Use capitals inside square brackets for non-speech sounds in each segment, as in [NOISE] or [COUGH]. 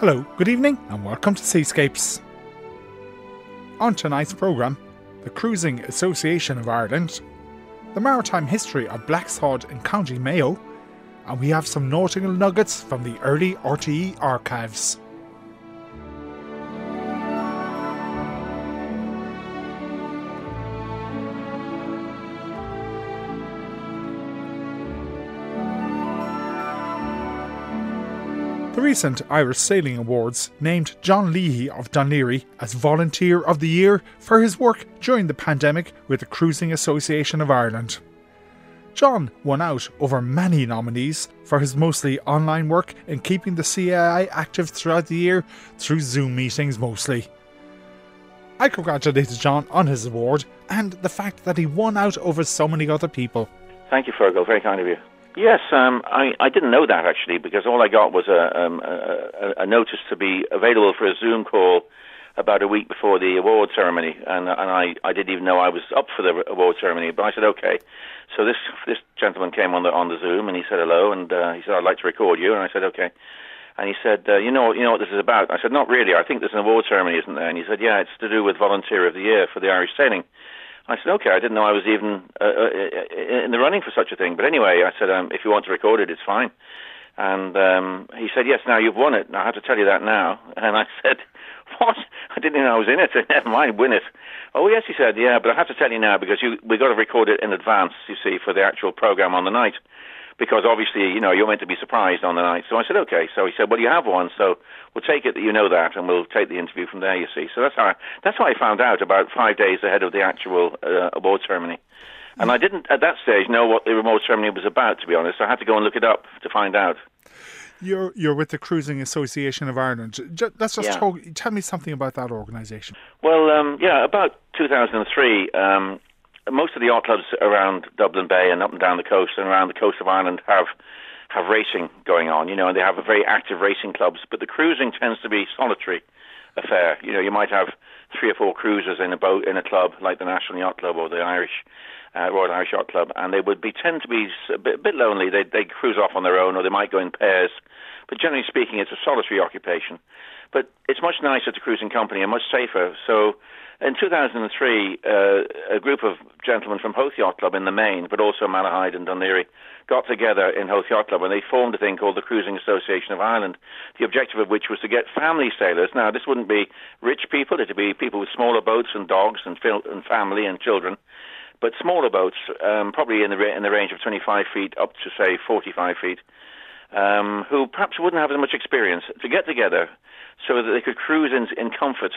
Hello, good evening, and welcome to Seascapes. On tonight's programme, the Cruising Association of Ireland, the maritime history of Blacksod in County Mayo, and we have some nautical nuggets from the early RTE archives. Recent Irish Sailing Awards named John Leahy of Laoghaire as Volunteer of the Year for his work during the pandemic with the Cruising Association of Ireland. John won out over many nominees for his mostly online work in keeping the CAI active throughout the year through Zoom meetings mostly. I congratulated John on his award and the fact that he won out over so many other people. Thank you, Fergal. Very kind of you. Yes, um, I, I didn't know that actually because all I got was a, um, a, a notice to be available for a Zoom call about a week before the award ceremony, and, and I, I didn't even know I was up for the award ceremony. But I said okay. So this this gentleman came on the on the Zoom and he said hello, and uh, he said I'd like to record you, and I said okay. And he said, uh, you know, you know what this is about. I said, not really. I think there's an award ceremony, isn't there? And he said, yeah, it's to do with Volunteer of the Year for the Irish Sailing. I said, okay, I didn't know I was even uh, uh, in the running for such a thing. But anyway, I said, um, if you want to record it, it's fine. And um, he said, yes, now you've won it. I have to tell you that now. [LAUGHS] And I said, what? I didn't even know I was in it. [LAUGHS] Never mind, win it. Oh, yes, he said, yeah, but I have to tell you now because you, we got to record it in advance, you see, for the actual program on the night because obviously, you know, you're meant to be surprised on the night. So I said, okay. So he said, well, you have one, so we'll take it that you know that, and we'll take the interview from there. You see, so that's how I, that's how I found out about five days ahead of the actual uh, award ceremony. And I didn't at that stage know what the award ceremony was about. To be honest, I had to go and look it up to find out. You're you're with the Cruising Association of Ireland. Let's just Yeah. talk. Tell me something about that organisation. Well, um, yeah, about 2003, um, most of the yacht clubs around Dublin Bay and up and down the coast and around the coast of Ireland have have racing going on, you know, and they have very active racing clubs. But the cruising tends to be solitary affair. You know, you might have three or four cruisers in a boat in a club like the National Yacht Club or the Irish uh, Royal Irish Yacht Club, and they would be tend to be a bit, a bit lonely. They they cruise off on their own, or they might go in pairs. But generally speaking, it's a solitary occupation. But it's much nicer to cruise in company and much safer. So in 2003, uh, a group of gentlemen from Howth Yacht Club in the main, but also Malahide and Laoghaire, got together in Howth Yacht Club and they formed a thing called the Cruising Association of Ireland. The objective of which was to get family sailors. Now, this wouldn't be rich people; it'd be people with smaller boats and dogs and, fil- and family and children. But smaller boats, um, probably in the ra- in the range of 25 feet up to say 45 feet, um, who perhaps wouldn't have as much experience, to get together so that they could cruise in, in comfort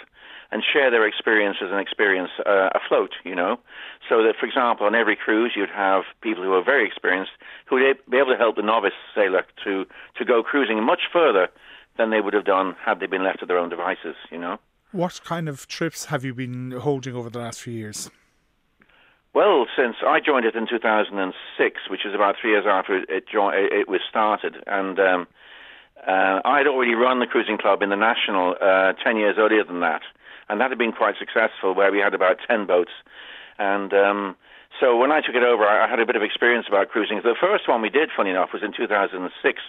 and share their experiences and experience uh, afloat, you know. So that, for example, on every cruise you'd have people who are very experienced who would be able to help the novice sailor to, to go cruising much further than they would have done had they been left to their own devices, you know. What kind of trips have you been holding over the last few years? Well, since I joined it in 2006, which is about three years after it, jo- it was started, and um, uh, I'd already run the cruising club in the national uh, 10 years earlier than that, and that had been quite successful, where we had about 10 boats. And um, so when I took it over, I, I had a bit of experience about cruising. The first one we did, funny enough, was in 2006,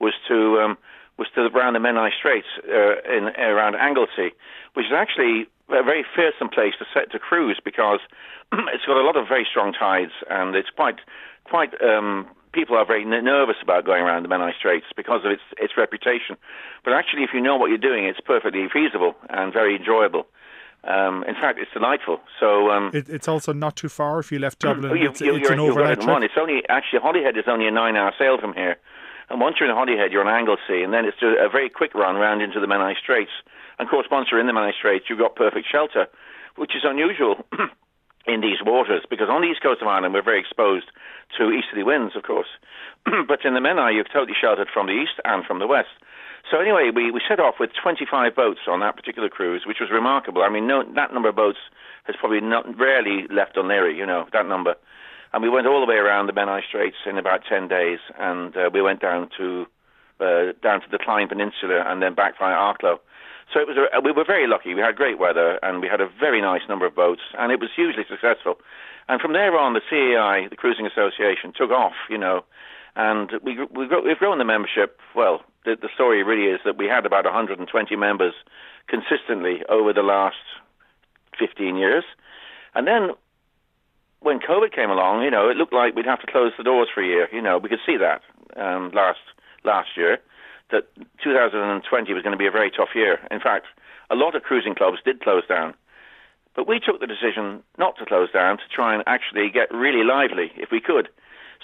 was to um, was to around the Menai Straits uh, in around Anglesey, which is actually a very fearsome place to set to cruise because [CLEARS THROAT] it's got a lot of very strong tides and it's quite quite um, people are very n- nervous about going around the Menai Straits because of its its reputation. But actually, if you know what you're doing, it's perfectly feasible and very enjoyable. Um, in fact, it's delightful. So. Um, It, it's also not too far if you left [CLEARS THROAT] Dublin. Oh, you, it's you, it's an overnight trip. one. It's only actually Holyhead is only a nine-hour sail from here, and once you're in Holyhead, you're on Anglesey, and then it's a, very quick run round into the Menai Straits. And of course, once you're in the Menai Straits, you've got perfect shelter, which is unusual [CLEARS THROAT] in these waters because on the east coast of Ireland we're very exposed to easterly winds, of course, [CLEARS THROAT] but in the Menai you're totally sheltered from the east and from the west. So anyway, we, we set off with 25 boats on that particular cruise, which was remarkable. I mean, no, that number of boats has probably not rarely left Dún Laoghaire, you know, that number. And we went all the way around the Menai Straits in about 10 days, and uh, we went down to uh, down to the Llŷn Peninsula and then back via Arklow. So it was a, we were very lucky. We had great weather, and we had a very nice number of boats, and it was hugely successful. And from there on, the CAI, the Cruising Association, took off, you know, and we, we we've grown the membership. Well, the, the story really is that we had about 120 members consistently over the last 15 years, and then when COVID came along, you know, it looked like we'd have to close the doors for a year. You know, we could see that um, last last year that 2020 was going to be a very tough year. In fact, a lot of cruising clubs did close down. But we took the decision not to close down to try and actually get really lively if we could.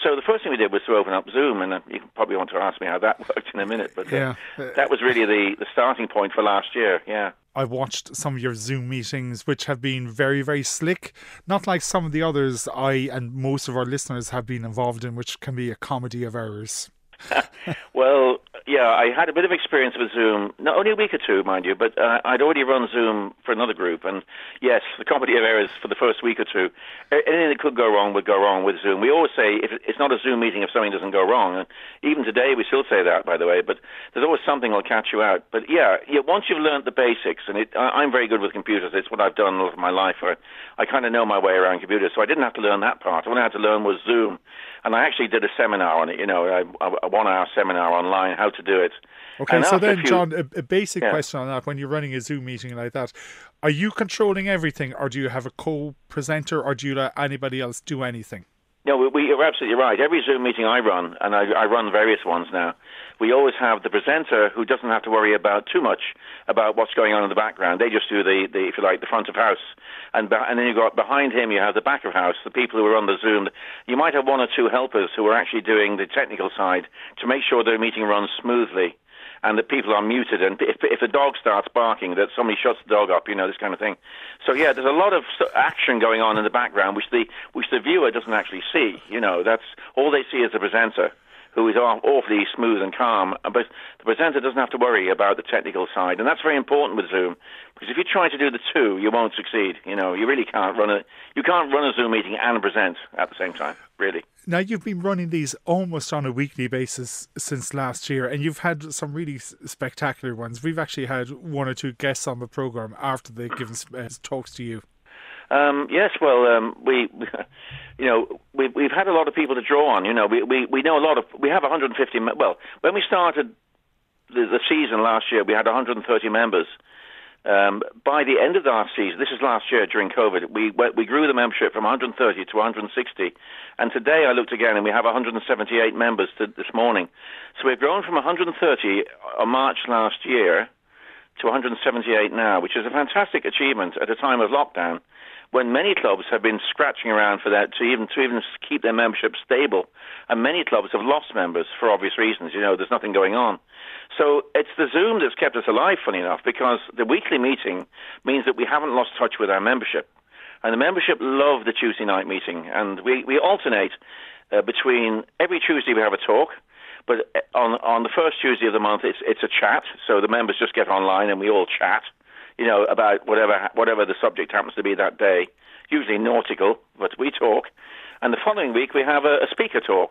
So the first thing we did was to open up Zoom, and uh, you probably want to ask me how that [LAUGHS] worked in a minute. But uh, yeah. that was really the, the starting point for last year. Yeah. I watched some of your Zoom meetings, which have been very, very slick. Not like some of the others I and most of our listeners have been involved in, which can be a comedy of errors. [LAUGHS] well, yeah, I had a bit of experience with Zoom, not only a week or two, mind you, but uh, I'd already run Zoom for another group, and yes, the comedy of errors for the first week or two. Anything that could go wrong would go wrong with Zoom. We always say if it's not a Zoom meeting if something doesn't go wrong, and even today we still say that, by the way. But there's always something that'll catch you out. But yeah, yeah once you've learned the basics, and it, I, I'm very good with computers. It's what I've done all of my life. I, I kind of know my way around computers, so I didn't have to learn that part. All I had to learn was Zoom, and I actually did a seminar on it. You know, a, a one-hour seminar online how to do it. Okay, so then, few, John, a, a basic yeah. question on that: when you're running a Zoom meeting like that, are you controlling everything, or do you have a co-presenter, or do you let anybody else do anything? No, we, we, you're absolutely right. Every Zoom meeting I run, and I, I run various ones now, we always have the presenter who doesn't have to worry about too much about what's going on in the background. They just do the, the if you like, the front of house, and and then you got behind him you have the back of house, the people who are on the Zoom. You might have one or two helpers who are actually doing the technical side to make sure the meeting runs smoothly and that people are muted, and if, if the dog starts barking, that somebody shuts the dog up, you know, this kind of thing. So yeah, there's a lot of action going on in the background, which the which the viewer doesn't actually see. You know, that's all they see is the presenter who is awfully smooth and calm. But the presenter doesn't have to worry about the technical side, and that's very important with Zoom because if you try to do the two, you won't succeed. You know, you really can't run a you can't run a Zoom meeting and present at the same time. Really. Now you've been running these almost on a weekly basis since last year, and you've had some really spectacular ones. We've actually had one or two guests on the program after they've given uh, talks to you. Um, yes, well, um, we, [LAUGHS] you know, we, we've had a lot of people to draw on. You know, we, we, we know a lot of. We have 150. Well, when we started the, the season last year, we had 130 members. Um, by the end of last season, this is last year during COVID, we we grew the membership from 130 to 160, and today I looked again and we have 178 members to, this morning. So we've grown from 130 on March last year to 178 now, which is a fantastic achievement at a time of lockdown when many clubs have been scratching around for that to even to even keep their membership stable, and many clubs have lost members for obvious reasons. You know, there's nothing going on. So it's the Zoom that's kept us alive, funny enough, because the weekly meeting means that we haven't lost touch with our membership, and the membership love the Tuesday night meeting, and we we alternate uh, between every Tuesday we have a talk. But uh, on on the first Tuesday of the month, it's it's a chat. So the members just get online and we all chat you know, about whatever whatever the subject happens to be that day. Usually nautical, but we talk. And the following week we have a, a speaker talk,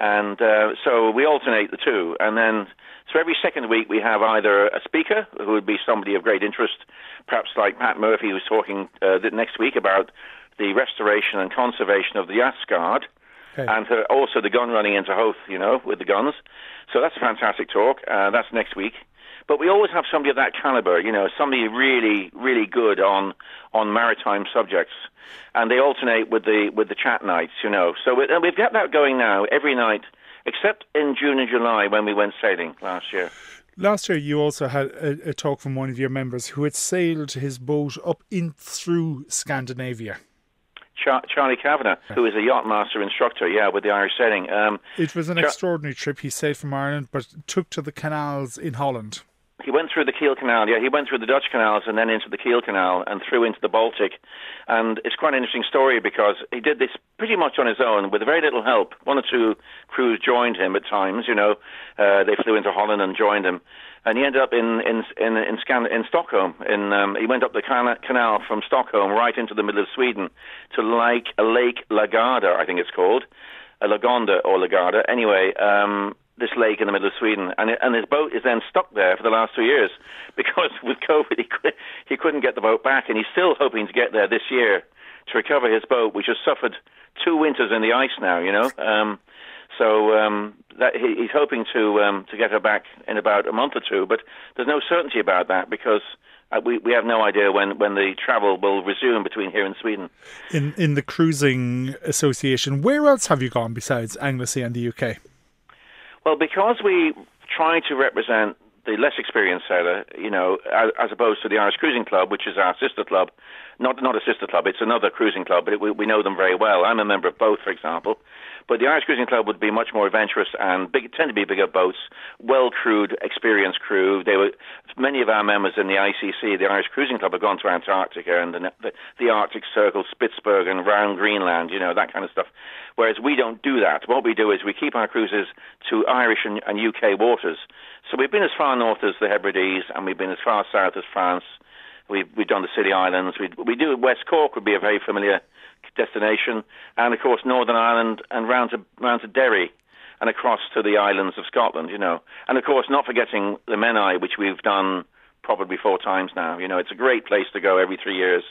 and uh, so we alternate the two. And then so every second week we have either a speaker who would be somebody of great interest, perhaps like Pat Murphy, who's talking uh, next week about the restoration and conservation of the Asgard. Okay. And also the gun running into Howth, you know, with the guns. So that's a fantastic talk. Uh, that's next week. But we always have somebody of that caliber, you know, somebody really, really good on on maritime subjects, and they alternate with the with the chat nights, you know. So we, we've got that going now every night, except in June and July when we went sailing last year. Last year, you also had a, a talk from one of your members who had sailed his boat up in through Scandinavia. Char- Charlie Kavanagh, who is a yachtmaster instructor, yeah, with the Irish Sailing. Um, it was an Char- extraordinary trip. He sailed from Ireland, but took to the canals in Holland he went through the Kiel Canal. Yeah, he went through the Dutch canals and then into the Kiel Canal and through into the Baltic. And it's quite an interesting story because he did this pretty much on his own with very little help. One or two crews joined him at times. You know, uh, they flew into Holland and joined him. And he ended up in in in in, Scan- in Stockholm. In um, he went up the can- canal from Stockholm right into the middle of Sweden to like Lake Lagarda, I think it's called, a Lagonda or Lagarda. Anyway, um, this lake in the middle of Sweden, and and his boat is then stuck there for the last two years [LAUGHS] because with COVID he could, he couldn't get the boat back, and he's still hoping to get there this year to recover his boat, which has suffered two winters in the ice now. You know, um, So um, that he, he's hoping to um, to get her back in about a month or two, but there's no certainty about that because uh, we we have no idea when, when the travel will resume between here and Sweden. In in the cruising association, where else have you gone besides Anglesey and the UK? Well, because we try to represent the less experienced sailor, you know, as, as, opposed to the Irish Cruising Club, which is our sister club. Not not a sister club; it's another cruising club, but it, we, we know them very well. I'm a member of both, for example. But the Irish Cruising Club would be much more adventurous and big, tend to be bigger boats, well crewed, experienced crew. They were many of our members in the ICC, the Irish Cruising Club, have gone to Antarctica and the, the, the Arctic Circle, Spitsbergen, round Greenland, you know that kind of stuff. Whereas we don't do that. What we do is we keep our cruises to Irish and, and UK waters. So we've been as far north as the Hebrides, and we've been as far south as France. We've, we've done the Scilly Islands. We, we do West Cork would be a very familiar destination, and of course Northern Ireland and round to round to Derry, and across to the islands of Scotland. You know, and of course not forgetting the Menai, which we've done probably four times now. You know, it's a great place to go every three years.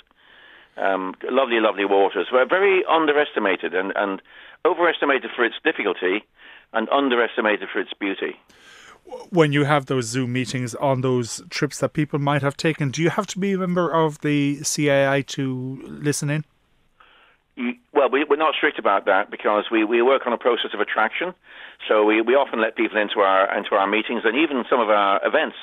Um, lovely, lovely waters. We're very underestimated and, and overestimated for its difficulty and underestimated for its beauty. When you have those Zoom meetings on those trips that people might have taken, do you have to be a member of the CAI to listen in? You, well, we, are not strict about that because we, we work on a process of attraction. So we, we often let people into our into our meetings and even some of our events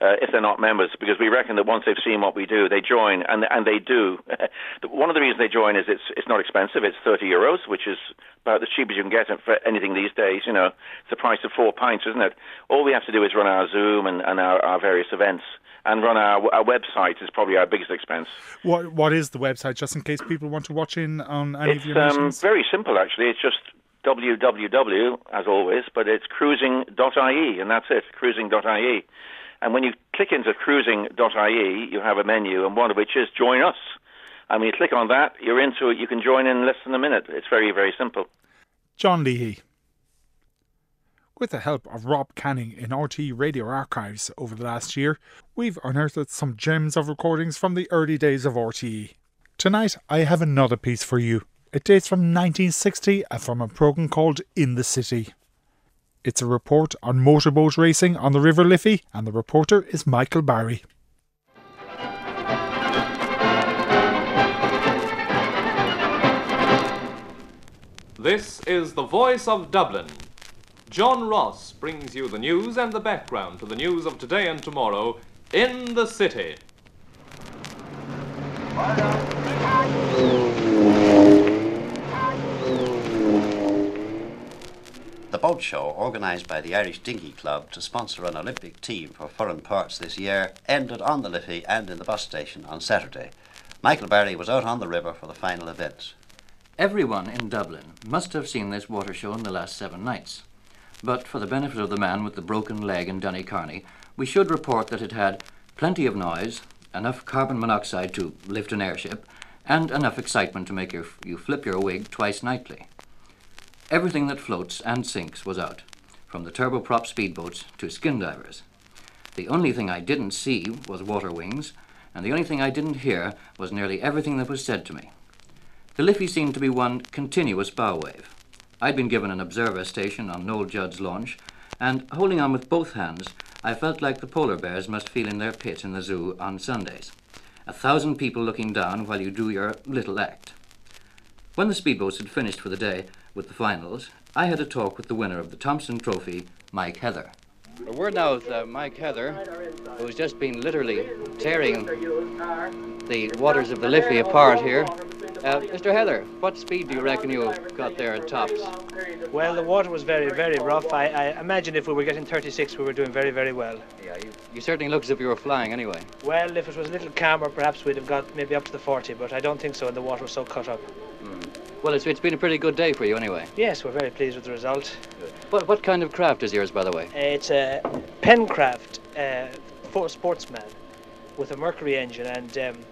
uh, if they're not members because we reckon that once they've seen what we do, they join and and they do. [LAUGHS] One of the reasons they join is it's it's not expensive. It's 30 euros, which is about as cheap as you can get for anything these days. You know, it's the price of four pints, isn't it? All we have to do is run our Zoom and, and our, our various events and run our, our website is probably our biggest expense. What What is the website, just in case people want to watch in on any it's, of your um, very simple, actually. It's just www, as always, but it's cruising.ie, and that's it, cruising.ie. And when you click into cruising.ie, you have a menu, and one of which is Join Us. And when you click on that, you're into it. You can join in less than a minute. It's very, very simple. John Leahy. With the help of Rob Canning in RTÉ Radio Archives over the last year, we've unearthed some gems of recordings from the early days of RTE. Tonight, I have another piece for you. It dates from 1960 and from a programme called In the City. It's a report on motorboat racing on the River Liffey, and the reporter is Michael Barry. This is the voice of Dublin. John Ross brings you the news and the background to the news of today and tomorrow in the city. The boat show, organised by the Irish Dinghy Club to sponsor an Olympic team for foreign parts this year, ended on the Liffey and in the bus station on Saturday. Michael Barry was out on the river for the final events. Everyone in Dublin must have seen this water show in the last seven nights. But for the benefit of the man with the broken leg in Donnycarney, we should report that it had plenty of noise, enough carbon monoxide to lift an airship, and enough excitement to make your, you flip your wig twice nightly. Everything that floats and sinks was out, from the turboprop speedboats to skin divers. The only thing I didn't see was water wings, and the only thing I didn't hear was nearly everything that was said to me. The Liffey seemed to be one continuous bow wave. I'd been given an observer station on Noel Judd's launch, and holding on with both hands, I felt like the polar bears must feel in their pit in the zoo on Sundays. A thousand people looking down while you do your little act. When the speedboats had finished for the day with the finals, I had a talk with the winner of the Thompson Trophy, Mike Heather. We're now with uh, Mike Heather, who's just been literally tearing the waters of the Liffey apart here. Uh, Mr. Heather, what speed do you reckon you got there at tops? Well, the water was very, very rough. I, I imagine if we were getting 36, we were doing very, very well. Yeah, you, you certainly look as if you were flying anyway. Well, if it was a little calmer, perhaps we'd have got maybe up to the 40, but I don't think so, and the water was so cut up. Mm. Well, it's, it's been a pretty good day for you anyway. Yes, we're very pleased with the result. What, what kind of craft is yours, by the way? Uh, it's a Pencraft uh, for sportsman with a Mercury engine, and um,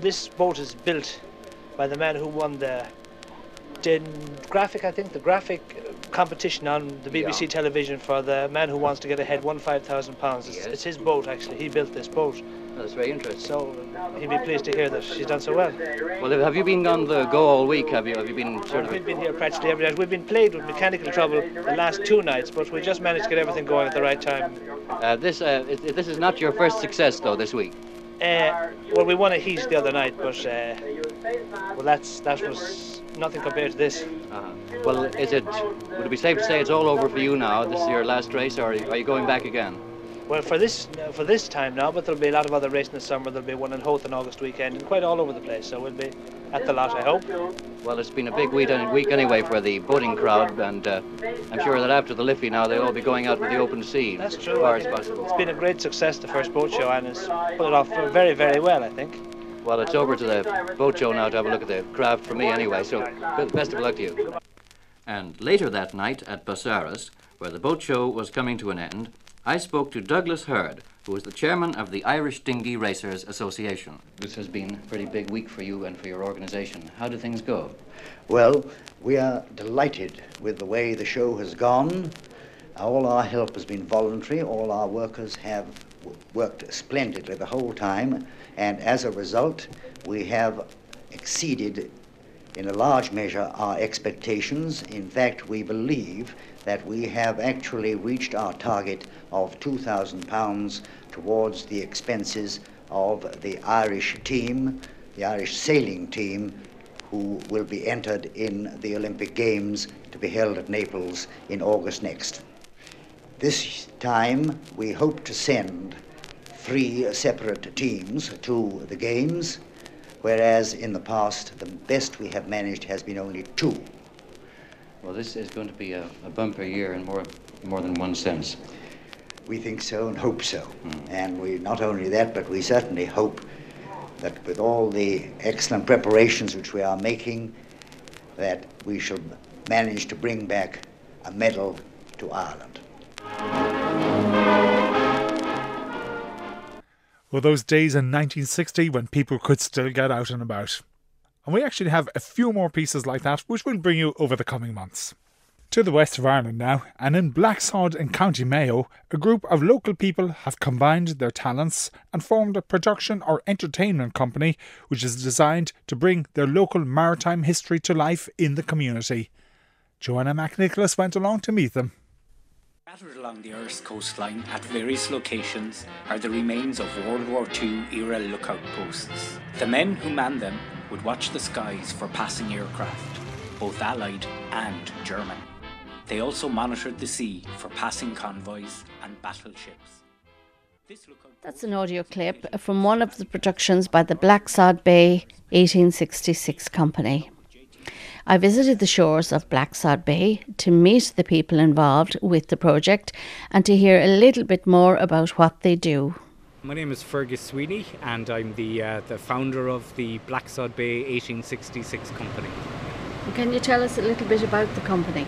this boat is built by the man who won the Den graphic, I think, the graphic competition on the BBC Yeah. television for the man who wants to get ahead, won five thousand pounds. It's, Yes. it's his boat actually. He built this boat, That's very interesting. so he'd be pleased to hear that she's done so well. Well, have you been on the go all week? Have you? Have you been sort of? We've been here practically every night. We've been plagued with mechanical trouble the last two nights, but we just managed to get everything going at the right time. Uh, this uh, it, it- this is not your first success though this week. Uh, well, we won a heat the other night, but uh, well, that's that was nothing compared to this. Uh-huh. Well, is it? Would it be safe to say it's all over for you now? This is your last race, or are you going back again? Well, for this for this time now, but there'll be a lot of other racing this summer. There'll be one in Howth on August weekend, and quite all over the place. So we'll be at the lot, I hope. Well, it's been a big week, week anyway for the boating crowd, and uh, I'm sure that after the Liffey now they'll all be going out to the open sea That's as far as possible. It's been a great success, the first boat show, and it's put it off very, very well, I think. Well, it's over to the boat show now to have a look at the craft for me anyway. So, best of luck to you. And later that night at Busaras, where the boat show was coming to an end, I spoke to Douglas Hurd, who is the chairman of the Irish Dinghy Racers Association. This has been a pretty big week for you and for your organization. How do things go? Well, we are delighted with the way the show has gone. All our help has been voluntary. All our workers have w- worked splendidly the whole time, and as a result, we have exceeded in a large measure our expectations. In fact, we believe that we have actually reached our target of £2,000 towards the expenses of the Irish team, the Irish sailing team, who will be entered in the Olympic Games to be held at Naples in August next. This time, we hope to send three separate teams to the Games, whereas in the past, the best we have managed has been only two. Well, this is going to be a, a bumper year in more, more than one sense. We think so and hope so. Hmm. And we not only that, but we certainly hope that with all the excellent preparations which we are making, that we shall manage to bring back a medal to Ireland. Well, those days in 1960 when people could still get out and about. And we actually have a few more pieces like that, which we'll bring you over the coming months. To the west of Ireland now, and in Blacksod in County Mayo, a group of local people have combined their talents and formed a production or entertainment company which is designed to bring their local maritime history to life in the community. Joanna McNicholas went along to meet them. Scattered along the Earth's coastline at various locations are the remains of World War II era lookout posts. The men who manned them would watch the skies for passing aircraft, both Allied and German. They also monitored the sea for passing convoys and battleships. That's an audio clip from one of the productions by the Blacksod Bay 1866 Company. I visited the shores of Blacksod Bay to meet the people involved with the project and to hear a little bit more about what they do. My name is Fergus Sweeney, and I'm the uh, the founder of the Blacksod Bay 1866 company. Can you tell us a little bit about the company?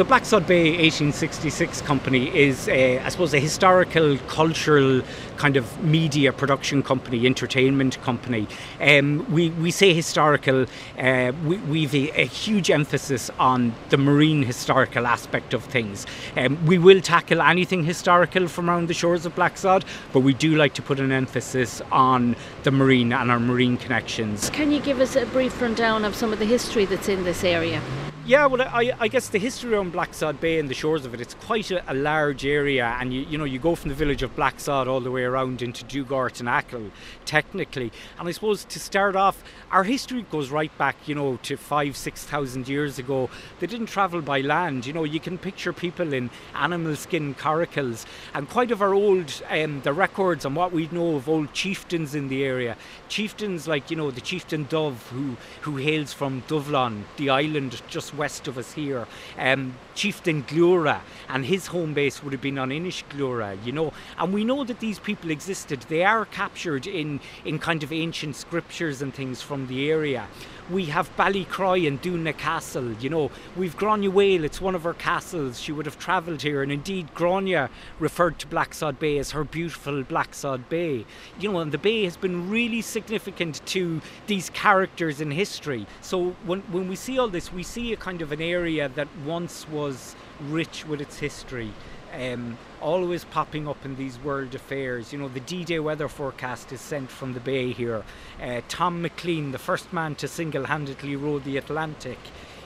The Blacksod Bay 1866 company is, uh, I suppose, a historical, cultural kind of media production company, entertainment company. Um, we, we say historical, uh, we, we've a, a huge emphasis on the marine historical aspect of things. Um, we will tackle anything historical from around the shores of Blacksod, but we do like to put an emphasis on the marine and our marine connections. Can you give us a brief rundown of some of the history that's in this area? Yeah, well, I, I guess the history around Blacksod Bay and the shores of it, it's quite a, a large area, and you, you know, you go from the village of Blacksod all the way around into Dugart and Achill, technically. And I suppose to start off, our history goes right back, you know, to five, six thousand years ago. They didn't travel by land, you know, you can picture people in animal skin coracles, and quite of our old, um, the records and what we know of old chieftains in the area. Chieftains like, you know, the chieftain Dove, who, who hails from Duvillaun, the island just west of us here. Um, Chieftain Glura, and his home base would have been on Inishglora, you know. And we know that these people existed. They are captured in, in kind of ancient scriptures and things from the area. We have Ballycroy and Doona Castle, you know. We've Granuaile, it's one of her castles. She would have travelled here, and indeed, Grania referred to Blacksod Bay as her beautiful Blacksod Bay. You know, and the bay has been really significant to these characters in history. So when, when we see all this, we see a kind of an area that once was rich with its history. Um, always popping up in these world affairs. You know, the D Day weather forecast is sent from the bay here. Uh, Tom McClean, the first man to single handedly row the Atlantic,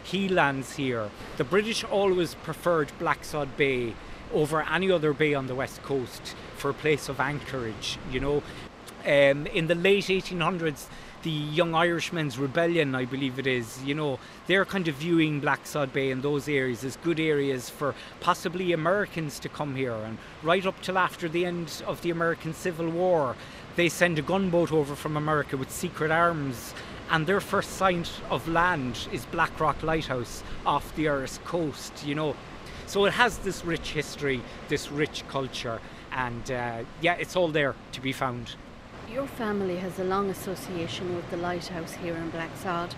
he lands here. The British always preferred Blacksod Bay over any other bay on the west coast for a place of anchorage, you know. Um, in the late 1800s, the Young Irishmen's Rebellion, I believe it is, you know, they're kind of viewing Blacksod Bay and those areas as good areas for possibly Americans to come here. And right up till after the end of the American Civil War, they send a gunboat over from America with secret arms. And their first sight of land is Blackrock Lighthouse off the Irish coast, you know. So it has this rich history, this rich culture, and uh, yeah, it's all there to be found. Your family has a long association with the lighthouse here in Blacksod.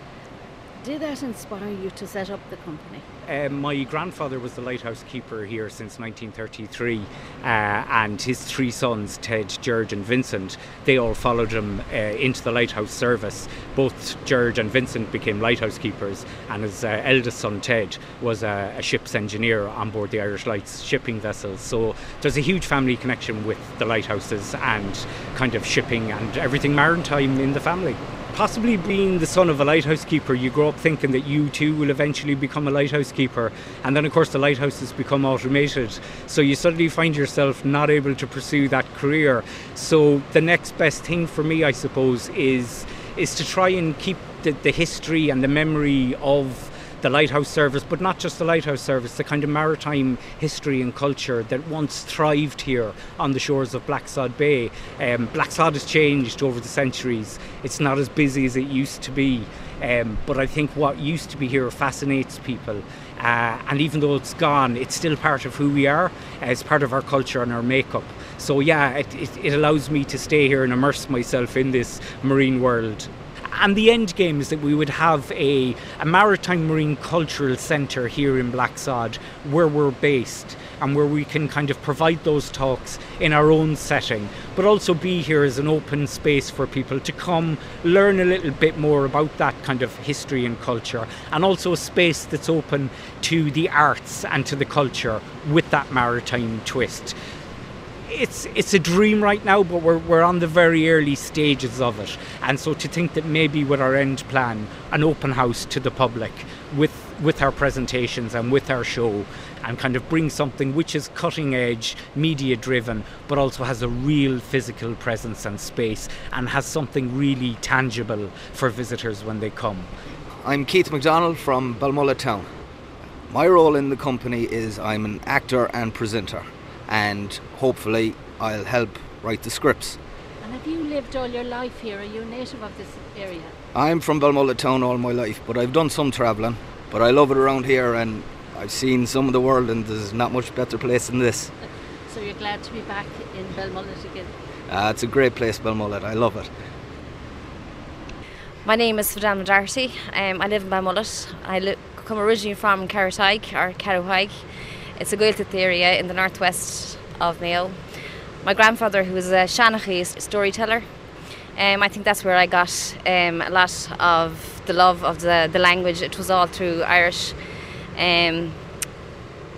Did that inspire you to set up the company? Uh, my grandfather was the lighthouse keeper here since 1933, uh, and his three sons, Ted, George, and Vincent, they all followed him uh, into the lighthouse service. Both George and Vincent became lighthouse keepers, and his uh, eldest son, Ted, was a, a, ship's engineer on board the Irish Lights shipping vessels. So there's a huge family connection with the lighthouses and kind of shipping and everything maritime in the family possibly being the son of a lighthouse keeper, you grow up thinking that you too will eventually become a lighthouse keeper. And then, of course, the lighthouses become automated. So you suddenly find yourself not able to pursue that career. So the next best thing for me, I suppose, is is to try and keep the, the history and the memory of the lighthouse service, but not just the lighthouse service, the kind of maritime history and culture that once thrived here on the shores of Blacksod Bay. Um, Blacksod has changed over the centuries. It's not as busy as it used to be. Um, but I think what used to be here fascinates people. Uh, and even though it's gone, it's still part of who we are. It's part of our culture and our makeup. So, yeah, it, it, it allows me to stay here and immerse myself in this marine world and the end game is that we would have a, a maritime marine cultural centre here in Blacksod where we're based and where we can kind of provide those talks in our own setting, but also be here as an open space for people to come learn a little bit more about that kind of history and culture, and also a space that's open to the arts and to the culture with that maritime twist it's it's a dream right now, but we're we're on the very early stages of it. And so to think that maybe with our end plan, an open house to the public with with our presentations and with our show and kind of bring something which is cutting edge, media driven, but also has a real physical presence and space and has something really tangible for visitors when they come. I'm Keith McDonald from Belmullet Town. My role in the company is I'm an actor and presenter and hopefully I'll help write the scripts. And have you lived all your life here? Are you a native of this area? I'm from Belmullet town all my life, but I've done some travelling. But I love it around here and I've seen some of the world and there's not much better place than this. [LAUGHS] so you're glad to be back in Belmullet again? Uh, it's a great place, Belmullet. I love it. My name is Fidel Darty. Um, I live in Belmullet. I li- come originally from Carrothaig or Carrowhaig. It's a Gaeltacht area in the northwest of Mayo. My grandfather, who was a Shanachie storyteller, um, I think that's where I got um, a lot of the love of the, the language. It was all through Irish. Um,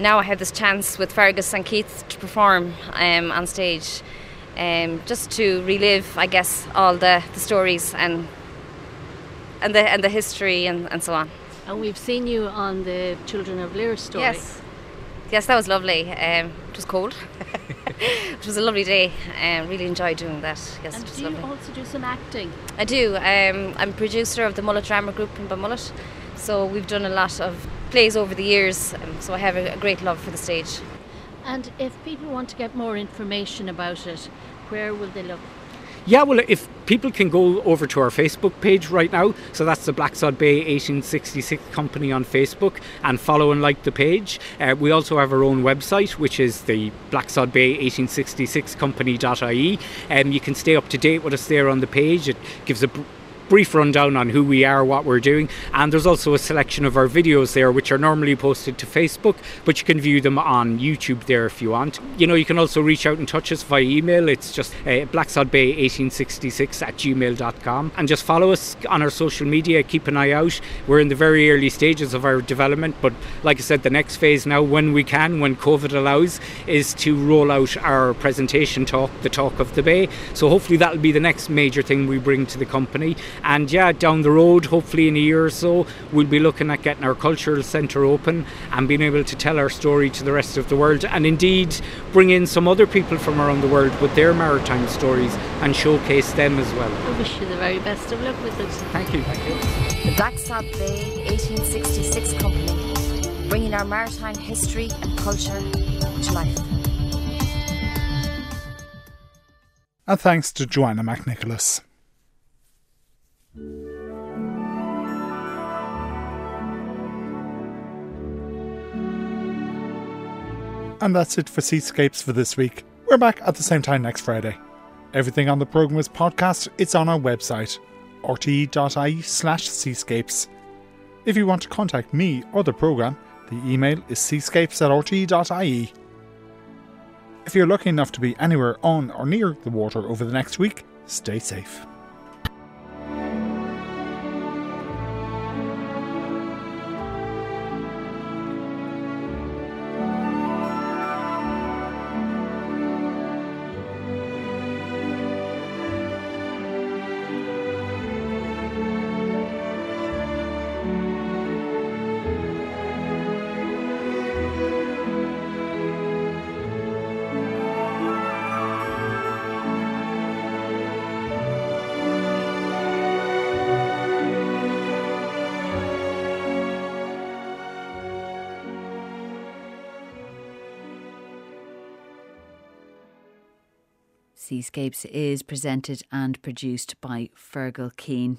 now I have this chance with Fergus and Keith to perform um, on stage, um, just to relive, I guess, all the, the stories and and the and the history and, and so on. And we've seen you on the Children of Lir story. Yes yes, that was lovely. Um, it was cold. [LAUGHS] it was a lovely day. Um, really enjoyed doing that. Yes, and it was do lovely. you also do some acting? I do. Um, I'm producer of the Mullet Drama Group in Belmullet, so we've done a lot of plays over the years. Um, so I have a, a great love for the stage. And if people want to get more information about it, where will they look? Yeah, well, if people can go over to our Facebook page right now, so that's the Blacksod Bay 1866 Company on Facebook, and follow and like the page. Uh, we also have our own website, which is the Blacksod Bay 1866 Company.ie, and um, you can stay up to date with us there on the page. It gives a brief rundown on who we are, what we're doing, and there's also a selection of our videos there, which are normally posted to Facebook, but you can view them on YouTube there if you want. You know, you can also reach out and touch us via email. It's just uh, blacksodbay1866 at gmail.com. And just follow us on our social media, keep an eye out. We're in the very early stages of our development, but like I said, the next phase now, when we can, when COVID allows, is to roll out our presentation talk, the Talk of the Bay. So hopefully that'll be the next major thing we bring to the company. And yeah, down the road, hopefully in a year or so, we'll be looking at getting our cultural centre open and being able to tell our story to the rest of the world and indeed bring in some other people from around the world with their maritime stories and showcase them as well. I wish you the very best of luck with it. Thank you. Thank you. The Blacksod Bay 1866 Company, bringing our maritime history and culture to life. And thanks to Joanna McNicholas. And that's it for Seascapes for this week. We're back at the same time next Friday. Everything on the programme is podcast. It's on our website, rte.ie slash seascapes. If you want to contact me or the programme, the email is seascapes at rte.ie. If you're lucky enough to be anywhere on or near the water over the next week, stay safe. Seascapes is presented and produced by Fergal Keane.